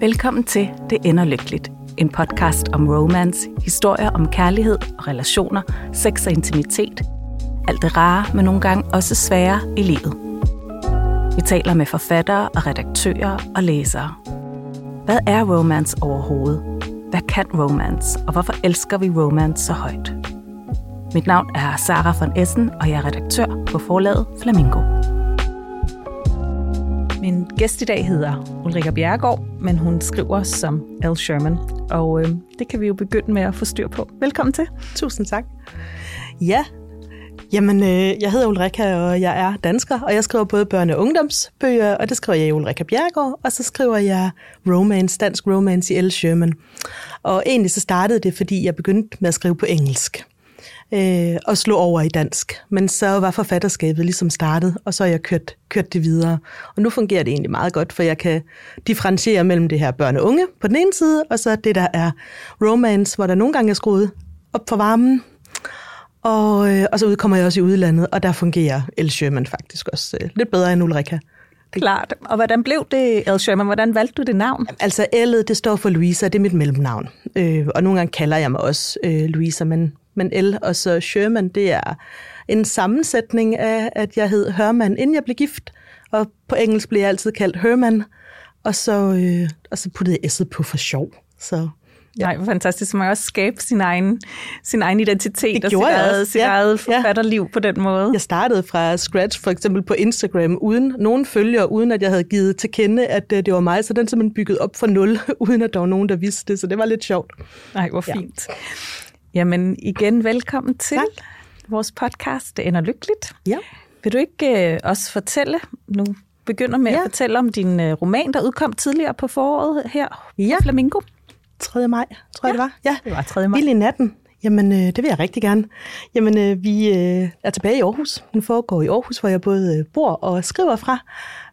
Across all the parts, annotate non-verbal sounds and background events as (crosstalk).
Velkommen til Det ender lykkeligt. En podcast om romance, historier om kærlighed og relationer, sex og intimitet. Alt det rare, men nogle gange også svære i livet. Vi taler med forfattere og redaktører og læsere. Hvad er romance overhovedet? Hvad kan romance, og hvorfor elsker vi romance så højt? Mit navn er Sara von Essen, og jeg er redaktør på forlaget Flamingo. Min gæst i dag hedder Ulrika Bjergård, men hun skriver som L. Sherman, og øh, det kan vi jo begynde med at få styr på. Velkommen til. Tusind tak. Ja, jamen øh, jeg hedder Ulrika, og jeg er dansker, og jeg skriver både børne- og ungdomsbøger, og det skriver jeg i Ulrika Bjergård, og så skriver jeg romance, dansk romance i L. Sherman. Og egentlig så startede det, fordi jeg begyndte med at skrive på engelsk øh, og slå over i dansk. Men så var forfatterskabet ligesom startet, og så har jeg kørt, kørt det videre. Og nu fungerer det egentlig meget godt, for jeg kan differentiere mellem det her børn og unge på den ene side, og så det, der er romance, hvor der nogle gange er skruet op for varmen, og, øh, og så udkommer jeg også i udlandet, og der fungerer El Sherman faktisk også øh, lidt bedre end Ulrika. Klart. Og hvordan blev det, El Sherman? Hvordan valgte du det navn? Altså, L'et, det står for Louisa, det er mit mellemnavn. Øh, og nogle gange kalder jeg mig også øh, Louisa, men men L og så Sherman, det er en sammensætning af, at jeg hed Herman, inden jeg blev gift, og på engelsk blev jeg altid kaldt Herman, og så, øh, og så puttede jeg S'et på for sjov. Så Ja. Nej, fantastisk. Man kan også skabe sin egen, sin egen identitet og sit eget, sit ja. eget forfatterliv ja. på den måde. Jeg startede fra scratch, for eksempel på Instagram, uden nogen følgere, uden at jeg havde givet til kende, at øh, det var mig. Så den simpelthen bygget op fra nul, (laughs) uden at der var nogen, der vidste det. Så det var lidt sjovt. Nej, hvor fint. Ja. Jamen igen, velkommen til tak. vores podcast. Det ender lykkeligt. Ja. Vil du ikke øh, også fortælle, nu begynder med ja. at fortælle om din øh, roman, der udkom tidligere på foråret her ja. på Flamingo? 3. maj, tror ja. jeg det var. Ja, det var 3. maj. Vild i natten. Jamen, øh, det vil jeg rigtig gerne. Jamen, øh, vi øh, er tilbage i Aarhus. Den foregår i Aarhus, hvor jeg både øh, bor og skriver fra.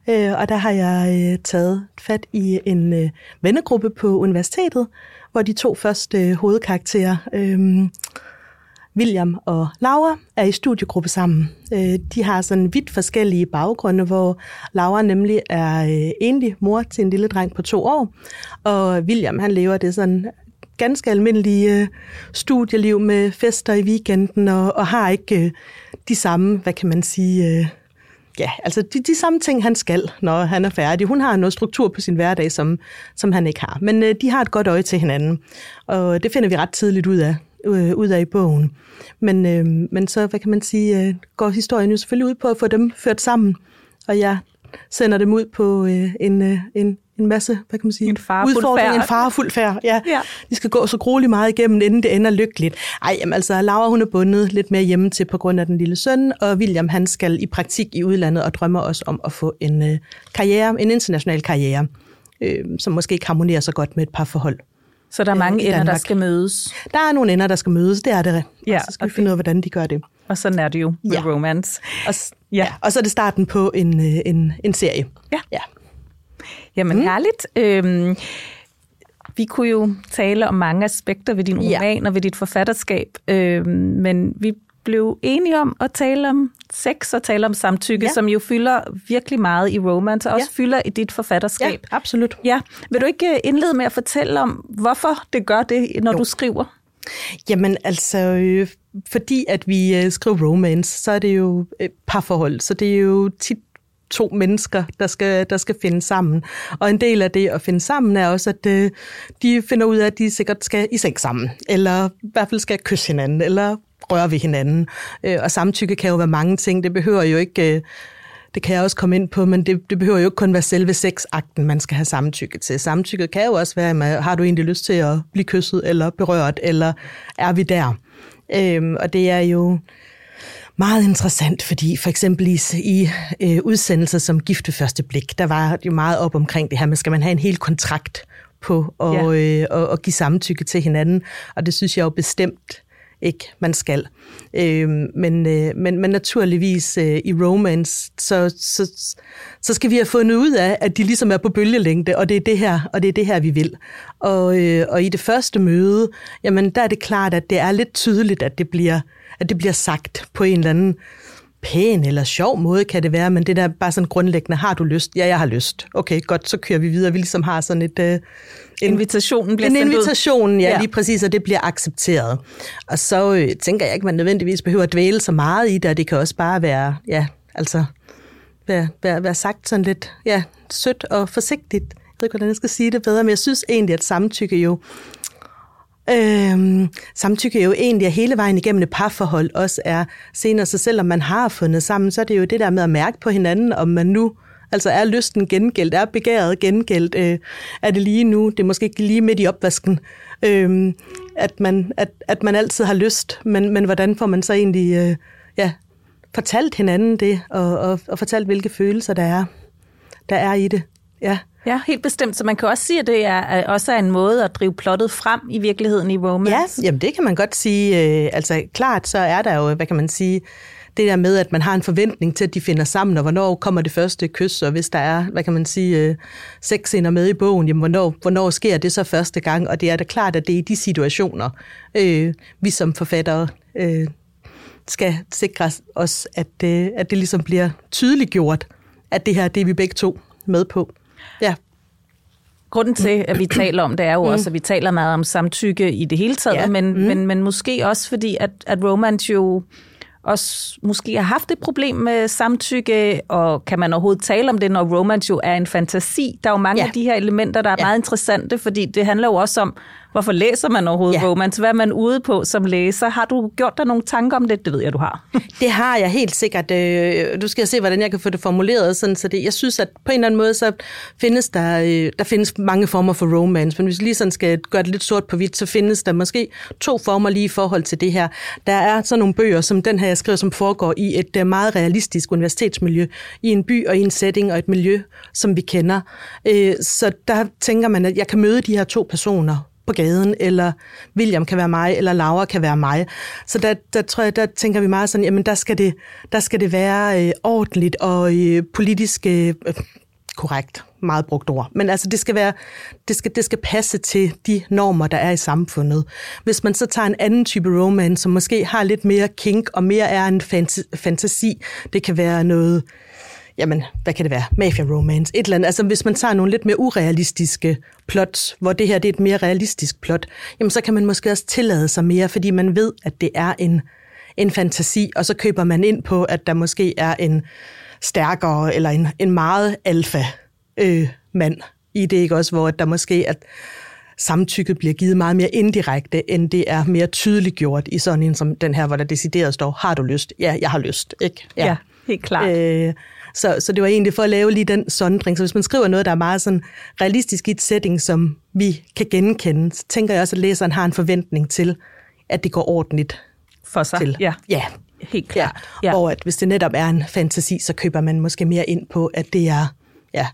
Øh, og der har jeg øh, taget fat i en øh, vennegruppe på universitetet, hvor de to første øh, hovedkarakterer, øh, William og Laura, er i studiegruppe sammen. Øh, de har sådan vidt forskellige baggrunde, hvor Laura nemlig er øh, enlig mor til en lille dreng på to år, og William han lever det sådan ganske almindelige øh, studieliv med fester i weekenden, og, og har ikke øh, de samme, hvad kan man sige... Øh, ja, altså de, de samme ting, han skal, når han er færdig. Hun har noget struktur på sin hverdag, som, som han ikke har. Men øh, de har et godt øje til hinanden, og det finder vi ret tidligt ud af, øh, ud af i bogen. Men, øh, men så, hvad kan man sige, øh, går historien jo selvfølgelig ud på at få dem ført sammen, og jeg sender dem ud på øh, en, øh, en, en masse, hvad kan man sige, en færd. En farfuld færd, ja. ja. De skal gå så grueligt meget igennem, inden det ender lykkeligt. Ej, jamen altså, Laura hun er bundet lidt mere hjemme til på grund af den lille søn, og William han skal i praktik i udlandet og drømmer også om at få en øh, karriere, en international karriere, øh, som måske ikke harmonerer så godt med et par forhold. Så der er mange øh, ender, der skal mødes? Der er nogle ender, der skal mødes, det er det. Ja, og så skal okay. vi finde ud af, hvordan de gør det. Og sådan er det jo med ja. romance. Og, ja. ja. og så er det starten på en, øh, en, en serie. Ja. ja. Jamen mm. herligt. Øhm, vi kunne jo tale om mange aspekter ved din roman ja. og ved dit forfatterskab, øhm, men vi blev enige om at tale om sex og tale om samtykke, ja. som jo fylder virkelig meget i romance, og også ja. fylder i dit forfatterskab. Ja, absolut. Ja. Vil du ikke øh, indlede med at fortælle om, hvorfor det gør det, når jo. du skriver? Jamen altså, øh, fordi at vi øh, skriver romance, så er det jo et parforhold, så det er jo tit to mennesker, der skal, der skal finde sammen. Og en del af det at finde sammen er også, at øh, de finder ud af, at de sikkert skal i seng sammen, eller i hvert fald skal kysse hinanden, eller røre ved hinanden. Øh, og samtykke kan jo være mange ting. Det behøver jo ikke... Øh, det kan jeg også komme ind på, men det, det behøver jo ikke kun være selve sexakten, man skal have samtykke til. Samtykke kan jo også være, har du egentlig lyst til at blive kysset eller berørt, eller er vi der? Øhm, og det er jo meget interessant, fordi for eksempel i, i øh, udsendelser som Gift ved første blik, der var jo meget op omkring det her med, skal man have en hel kontrakt på at, ja. øh, og, og give samtykke til hinanden, og det synes jeg jo bestemt ikke, man skal. Øh, men, øh, men, men naturligvis øh, i romance, så, så, så skal vi have fundet ud af, at de ligesom er på bølgelængde, og det er det her, og det er det her, vi vil. Og, øh, og i det første møde, jamen der er det klart, at det er lidt tydeligt, at det bliver, at det bliver sagt på en eller anden pæn eller sjov måde kan det være, men det der bare sådan grundlæggende, har du lyst? Ja, jeg har lyst. Okay, godt, så kører vi videre. Vi ligesom har sådan et... Øh, en, Invitationen bliver En invitation, ja, ja, lige præcis, og det bliver accepteret. Og så øh, tænker jeg ikke, man nødvendigvis behøver at dvæle så meget i det, og det kan også bare være, ja, altså, være, være, være sagt sådan lidt, ja, sødt og forsigtigt. Jeg ved ikke, hvordan jeg skal sige det bedre, men jeg synes egentlig, at samtykke jo Øhm, samtykke er jo egentlig, at hele vejen igennem et parforhold også er senere, så selvom man har fundet sammen, så er det jo det der med at mærke på hinanden, om man nu Altså er lysten gengældt? Er begæret gengældt? Øh, er det lige nu? Det er måske ikke lige midt i opvasken, øh, at, man, at, at man altid har lyst, men, men hvordan får man så egentlig øh, ja, fortalt hinanden det, og, og, og fortalt, hvilke følelser der er, der er i det? Ja. Ja, helt bestemt. Så man kan også sige, at det er også er en måde at drive plottet frem i virkeligheden i romance. Ja, jamen det kan man godt sige. Øh, altså klart, så er der jo, hvad kan man sige, det der med, at man har en forventning til, at de finder sammen, og hvornår kommer det første kys, og hvis der er, hvad kan man sige, øh, seks sex scener med i bogen, jamen hvornår, hvornår sker det så første gang? Og det er da klart, at det er i de situationer, øh, vi som forfattere øh, skal sikre os, at, øh, at det ligesom bliver tydeligt gjort, at det her det er vi begge to med på. Ja. Grunden til, at vi taler om det, er jo mm. også, at vi taler meget om samtykke i det hele taget, ja. men, mm. men, men måske også fordi, at, at romance jo også måske har haft et problem med samtykke, og kan man overhovedet tale om det, når romance jo er en fantasi? Der er jo mange ja. af de her elementer, der er ja. meget interessante, fordi det handler jo også om, Hvorfor læser man overhovedet ja. romance? Hvad er man ude på som læser? Har du gjort dig nogle tanker om det? Det ved jeg, du har. (laughs) det har jeg helt sikkert. Øh, du skal se, hvordan jeg kan få det formuleret. Sådan, så det, jeg synes, at på en eller anden måde, så findes der, øh, der findes mange former for romance. Men hvis vi lige sådan skal gøre det lidt sort på hvidt, så findes der måske to former lige i forhold til det her. Der er sådan nogle bøger, som den her, jeg skriver, som foregår i et øh, meget realistisk universitetsmiljø, i en by og i en setting og et miljø, som vi kender. Så der tænker man, at jeg kan møde de her to personer på gaden, eller William kan være mig, eller Laura kan være mig. Så der, der tror jeg, der tænker vi meget sådan, jamen der skal det, der skal det være øh, ordentligt og øh, politisk øh, øh, korrekt, meget brugt ord. Men altså, det skal, være, det, skal, det skal passe til de normer, der er i samfundet. Hvis man så tager en anden type romance, som måske har lidt mere kink og mere er en fantasi, det kan være noget jamen, hvad kan det være? Mafia romance, et eller andet. Altså, hvis man tager nogle lidt mere urealistiske plots, hvor det her det er et mere realistisk plot, jamen, så kan man måske også tillade sig mere, fordi man ved, at det er en, en fantasi, og så køber man ind på, at der måske er en stærkere eller en, en meget alfa øh, mand i det, ikke også? Hvor der måske at samtykket bliver givet meget mere indirekte, end det er mere tydeligt gjort i sådan en som den her, hvor der decideret står, har du lyst? Ja, jeg har lyst. Ikke? Ja, ja helt klart. Øh, så, så det var egentlig for at lave lige den sondring. Så hvis man skriver noget, der er meget sådan realistisk i et setting, som vi kan genkende, så tænker jeg også, at læseren har en forventning til, at det går ordentligt for sig. Til. Ja. ja. Helt klart. Ja. Ja. Og at hvis det netop er en fantasi, så køber man måske mere ind på, at det er, ja,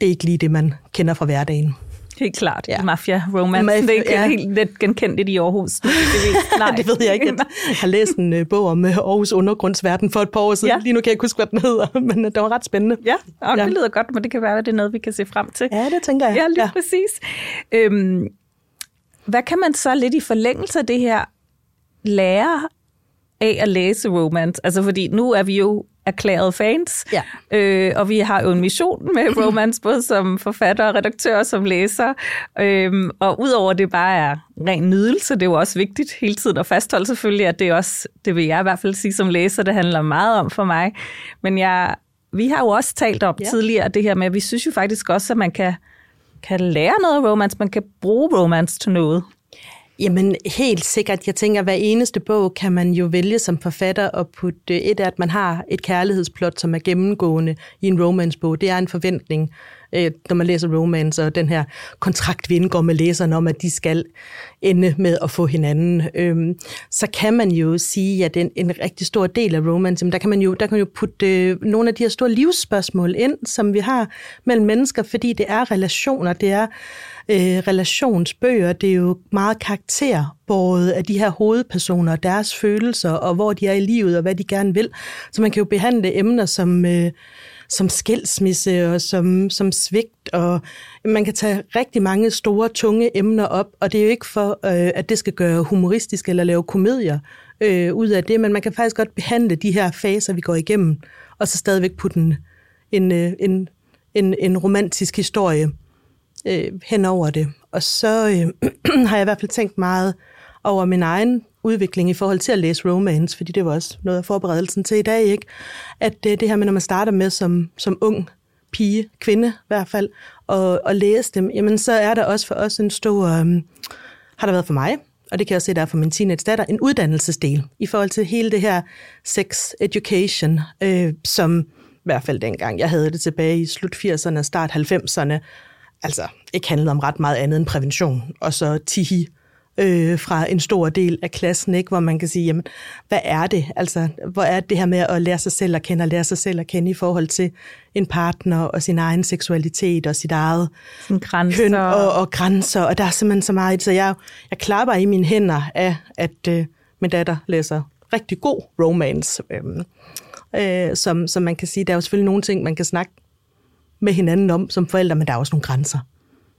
det er ikke lige det, man kender fra hverdagen. Helt klart. Ja. Mafia-romance. Mafia, det er ikke ja. helt let genkendt i Aarhus. Det, (laughs) nej. det ved jeg ikke. Jeg har læst en uh, bog om uh, Aarhus undergrundsverden for et par år siden. Ja. Lige nu kan jeg ikke huske, hvad den hedder, (laughs) men uh, det var ret spændende. Ja, og ja. det lyder godt, men det kan være, at det er noget, vi kan se frem til. Ja, det tænker jeg. Ja, lige ja. præcis. Øhm, hvad kan man så lidt i forlængelse af det her lære af at læse romance? Altså, fordi nu er vi jo erklærede fans. Ja. Øh, og vi har jo en mission med (laughs) romance, både som forfatter og redaktør og som læser. Øh, og udover det bare er ren nydelse, det er jo også vigtigt hele tiden at fastholde selvfølgelig, at det er også, det vil jeg i hvert fald sige som læser, det handler meget om for mig. Men jeg, vi har jo også talt om ja. tidligere det her med, at vi synes jo faktisk også, at man kan, kan lære noget romance, man kan bruge romance til noget. Jamen helt sikkert. Jeg tænker, at hver eneste bog kan man jo vælge som forfatter at putte øh, et af, at man har et kærlighedsplot, som er gennemgående i en romancebog. Det er en forventning, øh, når man læser romance, og den her kontrakt, vi indgår med læseren om, at de skal ende med at få hinanden. Øhm, så kan man jo sige, at en, en rigtig stor del af romance, der kan man jo, der kan man jo putte øh, nogle af de her store livsspørgsmål ind, som vi har mellem mennesker, fordi det er relationer, det er øh, relationsbøger, det er jo meget karakter både af de her hovedpersoner, deres følelser, og hvor de er i livet, og hvad de gerne vil. Så man kan jo behandle emner som... Øh, som skilsmisse og som, som svigt, og man kan tage rigtig mange store, tunge emner op, og det er jo ikke for, øh, at det skal gøre humoristisk eller lave komedier øh, ud af det, men man kan faktisk godt behandle de her faser, vi går igennem, og så stadigvæk putte en, en, øh, en, en, en romantisk historie øh, hen over det. Og så øh, (clears throat) har jeg i hvert fald tænkt meget over min egen udvikling i forhold til at læse romance, fordi det var også noget af forberedelsen til i dag, ikke? At det, det her med, når man starter med som, som ung pige, kvinde i hvert fald, og, og læse dem, jamen så er der også for os en stor, øh, har der været for mig, og det kan jeg også se, der er for min teenage datter, en uddannelsesdel i forhold til hele det her sex education, øh, som i hvert fald dengang, jeg havde det tilbage i slut 80'erne og start 90'erne, altså ikke handlede om ret meget andet end prævention, og så tihi øh, fra en stor del af klassen, ikke? hvor man kan sige, jamen, hvad er det? Altså, hvor er det her med at lære sig selv at kende, og lære sig selv at kende i forhold til en partner og sin egen seksualitet og sit eget grænser. køn og, og grænser, og der er simpelthen så meget. Så jeg, jeg klapper i mine hænder af, at øh, min datter læser rigtig god romance, øh, øh, som, som man kan sige, der er jo selvfølgelig nogle ting, man kan snakke med hinanden om som forældre, men der er også nogle grænser.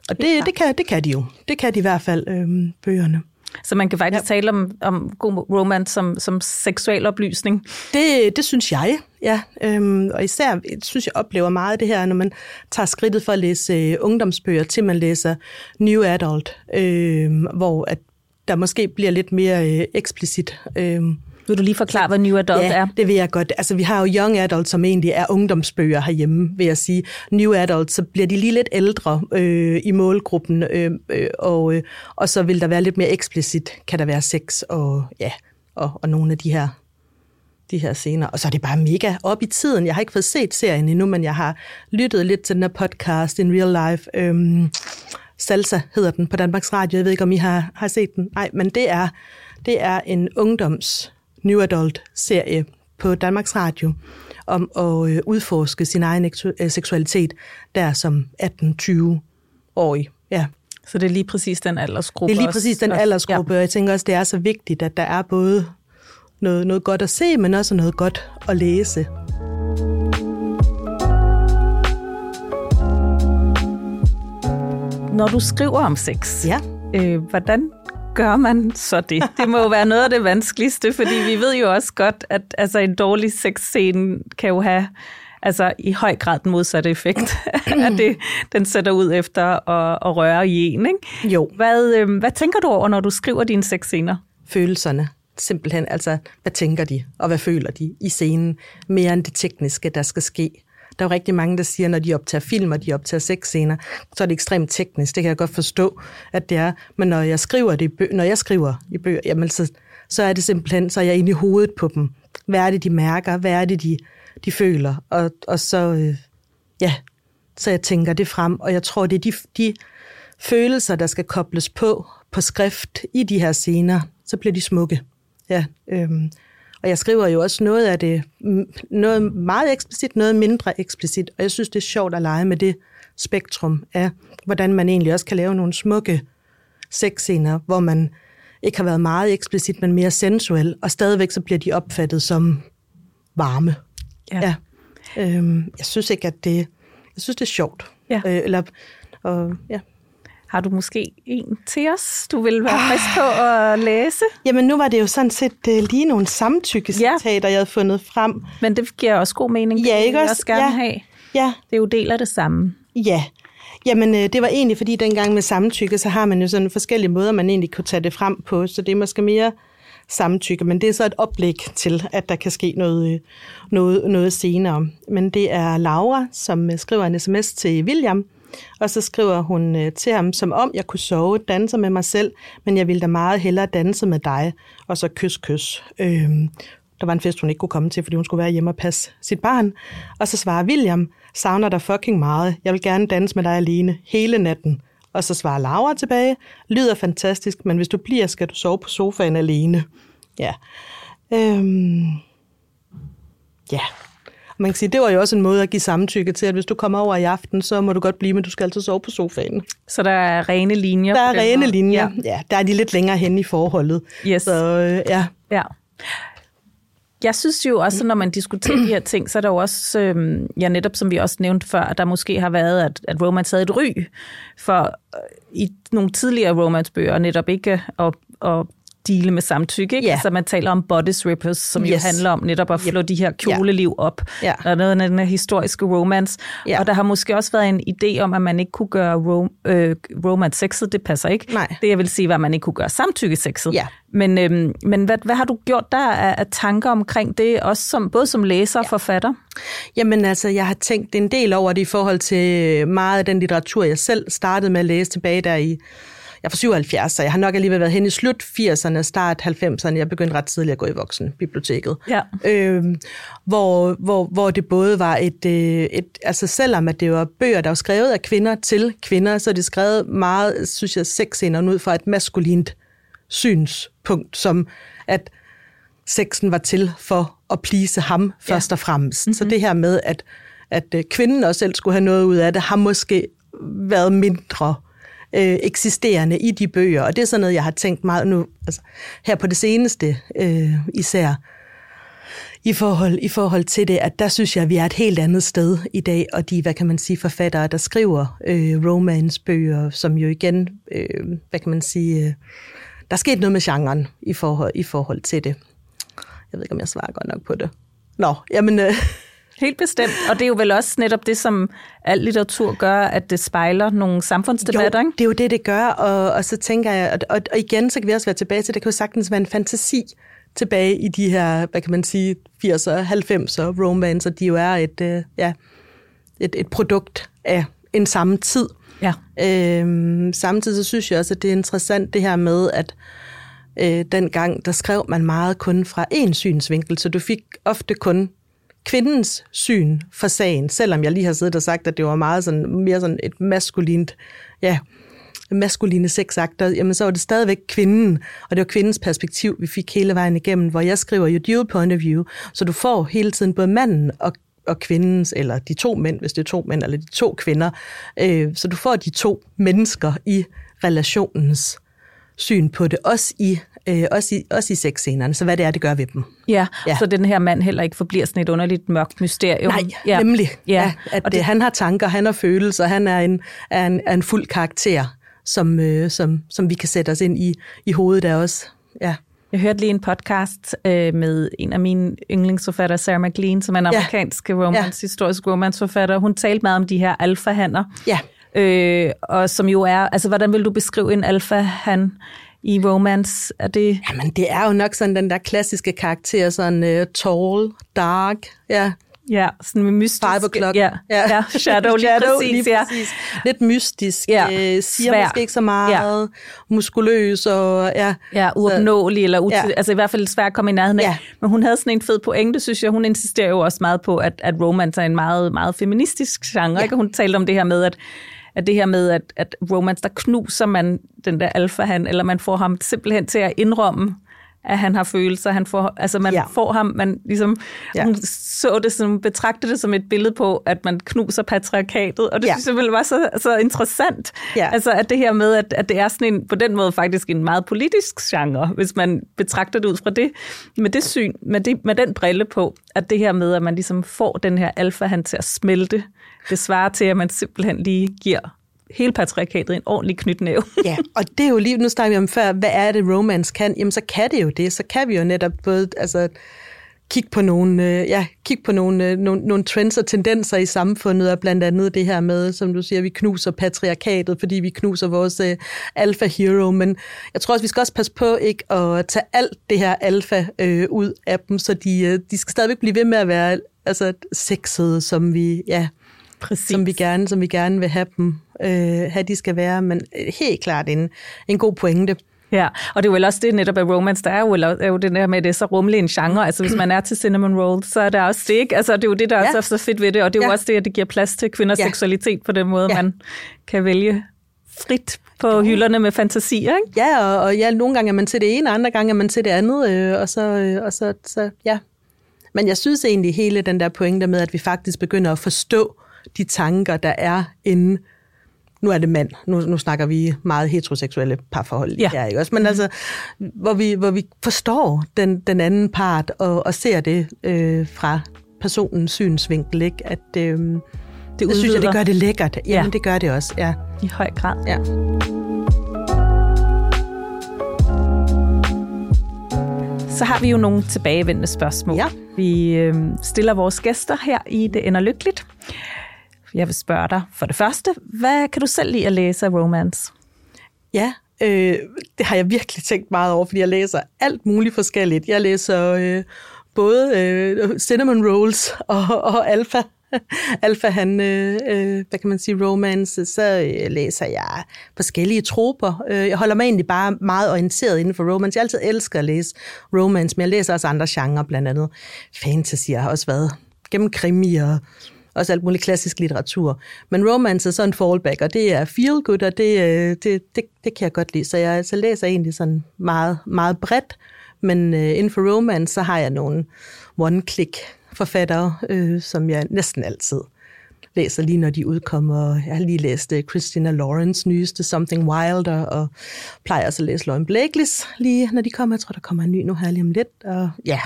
Og det, det, kan, det kan de jo. Det kan de i hvert fald, øhm, bøgerne. Så man kan faktisk ja. tale om, om god romance som, som seksuel oplysning? Det, det synes jeg, ja. Øhm, og især synes jeg oplever meget det her, når man tager skridtet for at læse øh, ungdomsbøger, til man læser New Adult, øh, hvor at der måske bliver lidt mere øh, eksplicit. Øh, vil du lige forklare, hvad New Adult ja, er? det vil jeg godt. Altså, vi har jo Young Adult, som egentlig er ungdomsbøger herhjemme, vil jeg sige. New Adult, så bliver de lige lidt ældre øh, i målgruppen, øh, øh, og, øh, og så vil der være lidt mere eksplicit, kan der være sex og, ja, og, og nogle af de her de her scener. Og så er det bare mega op i tiden. Jeg har ikke fået set serien endnu, men jeg har lyttet lidt til den her podcast in real life. Øhm, Salsa hedder den på Danmarks Radio. Jeg ved ikke, om I har, har set den. Nej, men det er, det er en ungdoms New Adult-serie på Danmarks Radio om at øh, udforske sin egen øh, seksualitet der som 18-20-årig. Ja. Så det er lige præcis den aldersgruppe? Det er lige præcis den aldersgruppe, ja. og jeg tænker også, det er så vigtigt, at der er både noget, noget godt at se, men også noget godt at læse. Når du skriver om sex, ja. øh, hvordan gør man så det? Det må jo være noget af det vanskeligste, fordi vi ved jo også godt, at altså, en dårlig sexscene kan jo have altså, i høj grad den modsatte effekt, (clears throat) at det, den sætter ud efter at, at røre i en. Ikke? Jo. Hvad, øh, hvad tænker du over, når du skriver dine sexscener? Følelserne. Simpelthen, altså, hvad tænker de, og hvad føler de i scenen, mere end det tekniske, der skal ske. Der er jo rigtig mange, der siger, når de optager film, og de optager sexscener, så er det ekstremt teknisk. Det kan jeg godt forstå, at det er. Men når jeg skriver det i bø- når jeg skriver i bøger, jamen så, så er det simpelthen, så er jeg inde i hovedet på dem. Hvad er det, de mærker? Hvad er det, de, de føler? Og, og så, øh, ja, så jeg tænker det frem, og jeg tror, det er de, de følelser, der skal kobles på på skrift i de her scener, så bliver de smukke. Ja, øhm, og jeg skriver jo også noget af det, noget meget eksplicit, noget mindre eksplicit, og jeg synes, det er sjovt at lege med det spektrum af, hvordan man egentlig også kan lave nogle smukke sexscener, hvor man ikke har været meget eksplicit, men mere sensuel, og stadigvæk så bliver de opfattet som varme. Ja. ja. Øhm, jeg synes ikke, at det... Jeg synes, det er sjovt. Ja. Øh, eller, og, ja. Har du måske en til os, du vil være frisk på at læse? Jamen, nu var det jo sådan set uh, lige nogle samtykkecitater, ja. jeg havde fundet frem. Men det giver også god mening. Ja, ikke også? også gerne ja. have. Ja. Det er jo del af det samme. Ja. Jamen, uh, det var egentlig, fordi dengang med samtykke, så har man jo sådan forskellige måder, man egentlig kunne tage det frem på, så det er måske mere samtykke, men det er så et oplæg til, at der kan ske noget, øh, noget, noget senere. Men det er Laura, som skriver en sms til William, og så skriver hun øh, til ham, som om jeg kunne sove, danse med mig selv, men jeg ville da meget hellere danse med dig, og så kys, kys. Øhm, der var en fest, hun ikke kunne komme til, fordi hun skulle være hjemme og passe sit barn. Og så svarer William, savner dig fucking meget. Jeg vil gerne danse med dig alene hele natten. Og så svarer Laura tilbage, lyder fantastisk, men hvis du bliver, skal du sove på sofaen alene. Ja. Øhm. Ja, man kan sige, det var jo også en måde at give samtykke til, at hvis du kommer over i aften, så må du godt blive, men du skal altid sove på sofaen. Så der er rene linjer? Der er rene måde. linjer, ja. ja. Der er de lidt længere hen i forholdet. Yes. Så øh, ja. Ja. Jeg synes jo også, når man diskuterer de her ting, så er der jo også, øh, ja netop som vi også nævnte før, at der måske har været, at, at romance havde et ry for øh, i nogle tidligere romancebøger, netop ikke at, at dele med samtykke. Ikke? Ja. Altså man taler om bodice rippers, som yes. jo handler om netop at flå de her kjoleliv op. Ja. Der er noget af den her historiske romance. Ja. Og der har måske også været en idé om, at man ikke kunne gøre rom, øh, romance sexet. Det passer ikke. Nej. Det jeg vil sige var, at man ikke kunne gøre samtykke sexet. Ja. Men, øhm, men hvad, hvad har du gjort der af, af tanker omkring det, også som, både som læser og forfatter? Jamen altså, jeg har tænkt en del over det i forhold til meget af den litteratur, jeg selv startede med at læse tilbage der i jeg er fra 77, så jeg har nok alligevel været hen i slut 80'erne, start 90'erne. Jeg begyndte ret tidligt at gå i voksenbiblioteket. Ja. Øhm, hvor, hvor, hvor det både var et, øh, et... Altså selvom at det var bøger, der var skrevet af kvinder til kvinder, så er det skrevet meget, synes jeg, sexscenerne ud fra et maskulint synspunkt, som at sexen var til for at plise ham først og fremmest. Mm-hmm. Så det her med, at, at øh, kvinden også selv skulle have noget ud af det, har måske været mindre øh, Øh, eksisterende i de bøger. Og det er sådan noget, jeg har tænkt meget nu, altså, her på det seneste øh, især, i forhold, i forhold til det, at der synes jeg, at vi er et helt andet sted i dag, og de, hvad kan man sige, forfattere, der skriver øh, romance-bøger, som jo igen, øh, hvad kan man sige, øh, der er sket noget med genren i forhold, i forhold til det. Jeg ved ikke, om jeg svarer godt nok på det. Nå, jamen... Øh, Helt bestemt. Og det er jo vel også netop det, som al litteratur gør, at det spejler nogle samfundsdebatter, jo, ikke? det er jo det, det gør, og, og så tænker jeg, og, og, og igen, så kan vi også være tilbage til, det kan jo sagtens være en fantasi tilbage i de her, hvad kan man sige, 80'er, 90'er romancer, de jo er et, øh, ja, et, et produkt af en samme tid. Ja. Øhm, samtidig så synes jeg også, at det er interessant det her med, at øh, dengang, der skrev man meget kun fra én synsvinkel, så du fik ofte kun kvindens syn for sagen, selvom jeg lige har siddet og sagt, at det var meget sådan, mere sådan et maskulint, ja, maskuline sexakter, jamen så var det stadigvæk kvinden, og det var kvindens perspektiv, vi fik hele vejen igennem, hvor jeg skriver jo dual point of view, så du får hele tiden både manden og og kvindens, eller de to mænd, hvis det er to mænd, eller de to kvinder. Øh, så du får de to mennesker i relationens syn på det, også i, øh, også i, også i sexscenerne, så hvad det er, det gør ved dem. Ja, Ja. ja. så den her mand heller ikke forbliver sådan et underligt mørkt mysterium. Nej, ja. nemlig. Ja, Ja, at og det, det, han har tanker, han har følelser, han er en, er en, er en fuld karakter, som, øh, som, som vi kan sætte os ind i, i hovedet af os. Ja. jeg hørte lige en podcast øh, med en af mine yndlingsforfattere, Sarah McLean, som er en Ja. amerikansk romance, historisk romanceforfatter. Hun talte meget om de her alfahanner. Ja. Øh, og som jo er, altså hvordan vil du beskrive en alfahan i romance? Er det, Jamen, det er jo nok sådan den der klassiske karakter, sådan uh, tall, dark, ja, ja, sådan med mystisk... five o'clock. Ja, ja. ja shadow, (laughs) lige præcis, lige ja. præcis. Lidt mystisk, Ja, ja. øh, siger svær. måske ikke så meget, ja. muskuløs og ja. Ja, uopnåelig, eller util, Ja. ja. altså i hvert fald svært at komme i nærheden af. Ja. Men hun havde sådan en fed pointe, synes jeg. Hun insisterer jo også meget på, at, at romance er en meget, meget feministisk genre. Ja. Ikke? Hun talte om det her med, at, at det her med, at, at romance, der knuser man den der alfa han, eller man får ham simpelthen til at indrømme, at han har følelser. Han får, altså man Ja. får ham, man ligesom, Ja. hun så det som, betragtede det som et billede på, at man knuser patriarkatet, og det Ja. synes jeg vel var så, så interessant. Ja. Altså at det her med, at, at det er sådan en, på den måde faktisk en meget politisk genre, hvis man betragter det ud fra det, med det syn, med, det, med den brille på, at det her med, at man ligesom får den her alfa han til at smelte, svarer til, at man simpelthen lige giver hele patriarkatet en ordentlig knytnæve. Ja, og det er jo lige, nu snakker vi om før, hvad er det romance kan? Jamen så kan det jo det, så kan vi jo netop både, altså kigge på nogle, øh, ja, kigge på nogle, øh, nogle, nogle trends og tendenser i samfundet, og blandt andet det her med, som du siger, vi knuser patriarkatet, fordi vi knuser vores øh, alfa hero, men jeg tror også, vi skal også passe på ikke at tage alt det her alfa øh, ud af dem, så de, øh, de skal stadigvæk blive ved med at være altså, sexede, som vi, ja, Præcis. som vi gerne, som vi gerne vil have dem, øh, have de skal være, men øh, helt klart en, en god pointe. Ja, og det er jo vel også det netop af romance, der er jo, er jo det der med, at det er så rummelig en genre. Altså hvis man er til cinnamon roll, så er der også det, ikke? Altså det er jo det, der Ja. er så fedt ved det, og det er jo Ja. også det, at det giver plads til kvinders Ja. seksualitet på den måde, Ja. man kan vælge frit på hylderne med fantasier, ikke? Ja, og, og ja, nogle gange er man til det ene, andre gange er man til det andet, øh, og, så, øh, og så, så, ja. Men jeg synes egentlig hele den der pointe med, at vi faktisk begynder at forstå de tanker, der er inde nu er det mand, nu, nu snakker vi meget heteroseksuelle parforhold Ja. her, ikke også? Men altså, hvor vi, hvor vi forstår den, den anden part, og, og ser det øh, fra personens synsvinkel, ikke? At, øh, det, det synes jeg, det gør det lækkert. Jamen, Ja. det gør det også, ja. I høj grad. ja. Så har vi jo nogle tilbagevendende spørgsmål. Ja. Vi øh, stiller vores gæster her i Det Ender Lykkeligt. Jeg vil spørge dig for det første, hvad kan du selv lide at læse af romance? Ja, øh, det har jeg virkelig tænkt meget over, fordi jeg læser alt muligt forskelligt. Jeg læser øh, både øh, cinnamon rolls og, og alfa. Alfa, han, øh, øh, hvad kan man sige, romance, så læser jeg forskellige troper. Øh, jeg holder mig egentlig bare meget orienteret inden for romance. Jeg altid elsker at læse romance, men jeg læser også andre genrer, blandt andet fantasy. Jeg har også været gennem krimi og også alt muligt klassisk litteratur. Men romance er sådan en fallback, og det er feel good, og det, øh, det, det, det kan jeg godt lide. Så jeg så læser egentlig sådan meget, meget bredt, men øh, inden for romance, så har jeg nogle one-click forfattere, øh, som jeg næsten altid læser lige når de udkommer. Jeg har lige læst uh, Christina Lawrence nyeste Something Wilder, og plejer også at læse Lauren Blakely's lige når de kommer. Jeg tror, der kommer en ny nu her lige om lidt. Og ja,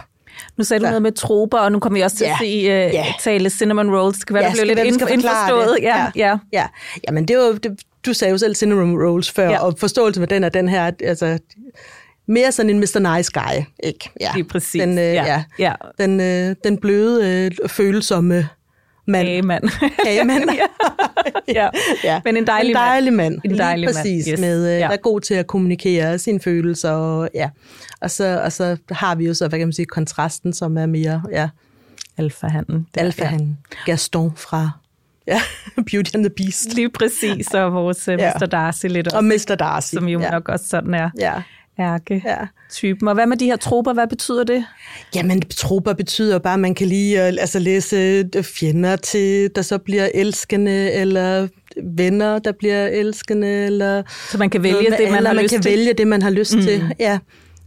nu sagde du ja. noget med troper, og nu kommer vi også til ja. at se, uh, ja. tale cinnamon rolls. Det kan være, ja, det bliver lidt ind, indforstået. Det. Ja, ja. ja. Jamen, det var, det, du sagde jo selv cinnamon rolls før, ja. og forståelse med den er den her, altså, mere sådan en Mr. Nice Guy, ikke? Ja. Lige præcis. Den, øh, ja. Ja. ja. Den, øh, den bløde, øh, følsomme mand. Kagemand. (laughs) Kagemand. ja. ja. Men en dejlig, en dejlig mand. mand. En dejlig Lige præcis. Mand. Yes. Med, øh, ja. Der er god til at kommunikere sine følelser. Og, ja. og, så, og så har vi jo så, hvad kan man sige, kontrasten, som er mere... Ja, Alfahanden. Alfahanden. Ja. Gaston fra Ja, (laughs) Beauty and the Beast. Lige præcis, og vores uh, ja. Mr. Darcy lidt også. Og Mr. Darcy. Som jo ja. nok også sådan er. Ja ærke-typen. Og hvad med de her troper, hvad betyder det? Jamen, troper betyder bare, at man kan lige altså, læse øh, fjender til, der så bliver elskende, eller venner, der bliver elskende, eller... Så man kan vælge det, man har man lyst kan til? vælge det, man har lyst mm. til, ja.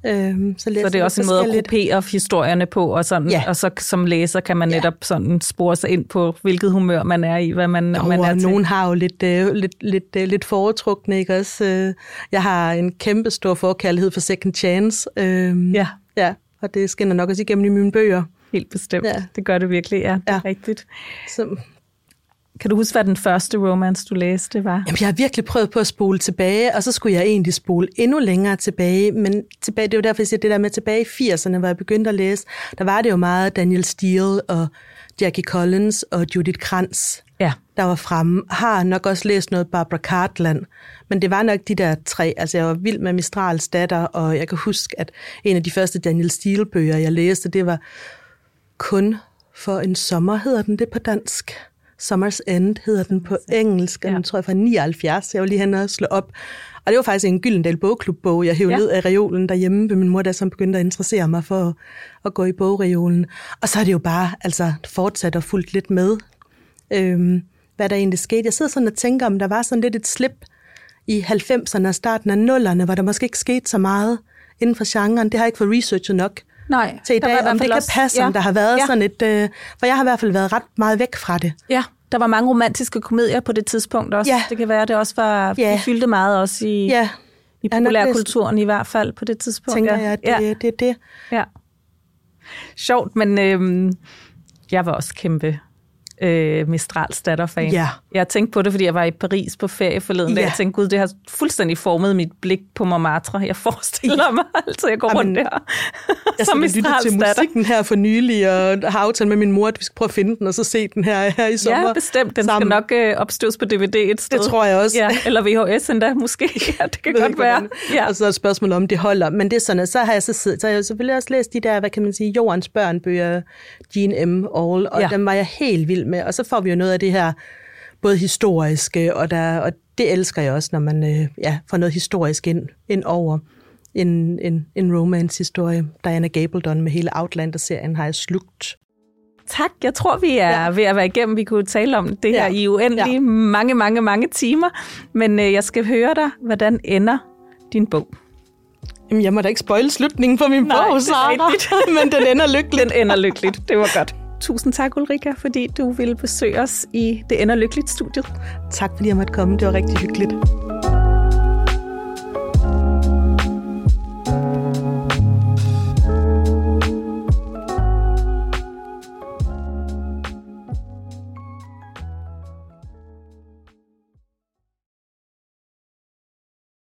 Øhm, så, så det er også en måde at gruppere historierne på, og, sådan, ja. og så som læser kan man netop ja. sådan spore sig ind på, hvilket humør man er i, hvad man, jo, man er og til. nogen har jo lidt, uh, lidt, lidt, uh, lidt foretrukne, ikke også? Uh, jeg har en kæmpe stor forkærlighed for Second Chance. Uh, ja. Ja, og det skinner nok også igennem i mine bøger. Helt bestemt. Ja. Det gør det virkelig, ja. Det er ja. rigtigt. Så, kan du huske, hvad den første romance, du læste, var? Jamen, jeg har virkelig prøvet på at spole tilbage, og så skulle jeg egentlig spole endnu længere tilbage. Men tilbage, det er jo derfor, jeg siger det der med tilbage i 80'erne, hvor jeg begyndte at læse. Der var det jo meget Daniel Steele og Jackie Collins og Judith Krantz, ja. der var fremme. Har nok også læst noget Barbara Cartland, men det var nok de der tre. Altså, jeg var vild med Mistrals datter, og jeg kan huske, at en af de første Daniel Steele-bøger, jeg læste, det var kun for en sommer, hedder den det på dansk. Summer's End hedder den på engelsk, ja. den tror jeg fra 79. Jeg var lige hen og slå op. Og det var faktisk en Gyldendal bogklubbog, jeg hævde ja. ned af reolen derhjemme ved min mor, der som begyndte at interessere mig for at, at gå i bogreolen. Og så er det jo bare altså, fortsat og fulgt lidt med, øhm, hvad der egentlig skete. Jeg sidder sådan og tænker, om der var sådan lidt et slip i 90'erne og starten af 0'erne, hvor der måske ikke skete så meget inden for genren. Det har jeg ikke fået researchet nok Nej, til i dag, om det kan også, passe, ja. om der har været ja. sådan et... Øh, for jeg har i hvert fald været ret meget væk fra det. Ja, der var mange romantiske komedier på det tidspunkt også. Ja. Det kan være, det også var... Ja. Det fyldte meget også i, ja. i populærkulturen i hvert fald på det tidspunkt. Tænker ja. jeg, det, ja. det er det. Ja. Sjovt, men øhm, jeg var også kæmpe øh, Mistrals datter-fan. Ja. Jeg tænkte på det, fordi jeg var i Paris på ferie forleden ja. Jeg tænkte, gud, det har fuldstændig formet mit blik på Montmartre. Jeg forestiller mig (laughs) altid, jeg går Jamen, rundt der. Jeg (laughs) som Mistrals til musikken her for nylig, og har aftalt med min mor, at vi skal prøve at finde den, og så se den her, her i sommer. Ja, bestemt. Den sammen. skal nok øh, opstøves på DVD et sted. Det tror jeg også. Ja, eller VHS endda, måske. (laughs) Ja, det kan godt være. Ja. Og så er et spørgsmål om, det holder. Men det er sådan, at så har jeg så siddet, så har jeg selvfølgelig også læst de der, hvad kan man sige, Jordens børnbøger, Jean M. All, og ja. dem var jeg helt vild med. Og så får vi jo noget af det her, både historiske, og, der, og det elsker jeg også, når man øh, ja, får noget historisk ind, ind over en, en, en romance-historie. Diana Gabaldon med hele Outlander-serien har jeg slugt. Tak. Jeg tror, vi er ja. ved at være igennem. Vi kunne tale om det her ja. i uendelig ja. mange, mange, mange timer. Men øh, jeg skal høre dig, hvordan ender din bog? Jamen, jeg må da ikke spoil slutningen for min Nej, bog, Sarah. (laughs) men den ender lykkeligt. Den ender lykkeligt. Det var godt. Tusind tak, Ulrika, fordi du ville besøge os i Det Ender Lykkeligt studiet. Tak, fordi jeg måtte komme. Det var rigtig hyggeligt.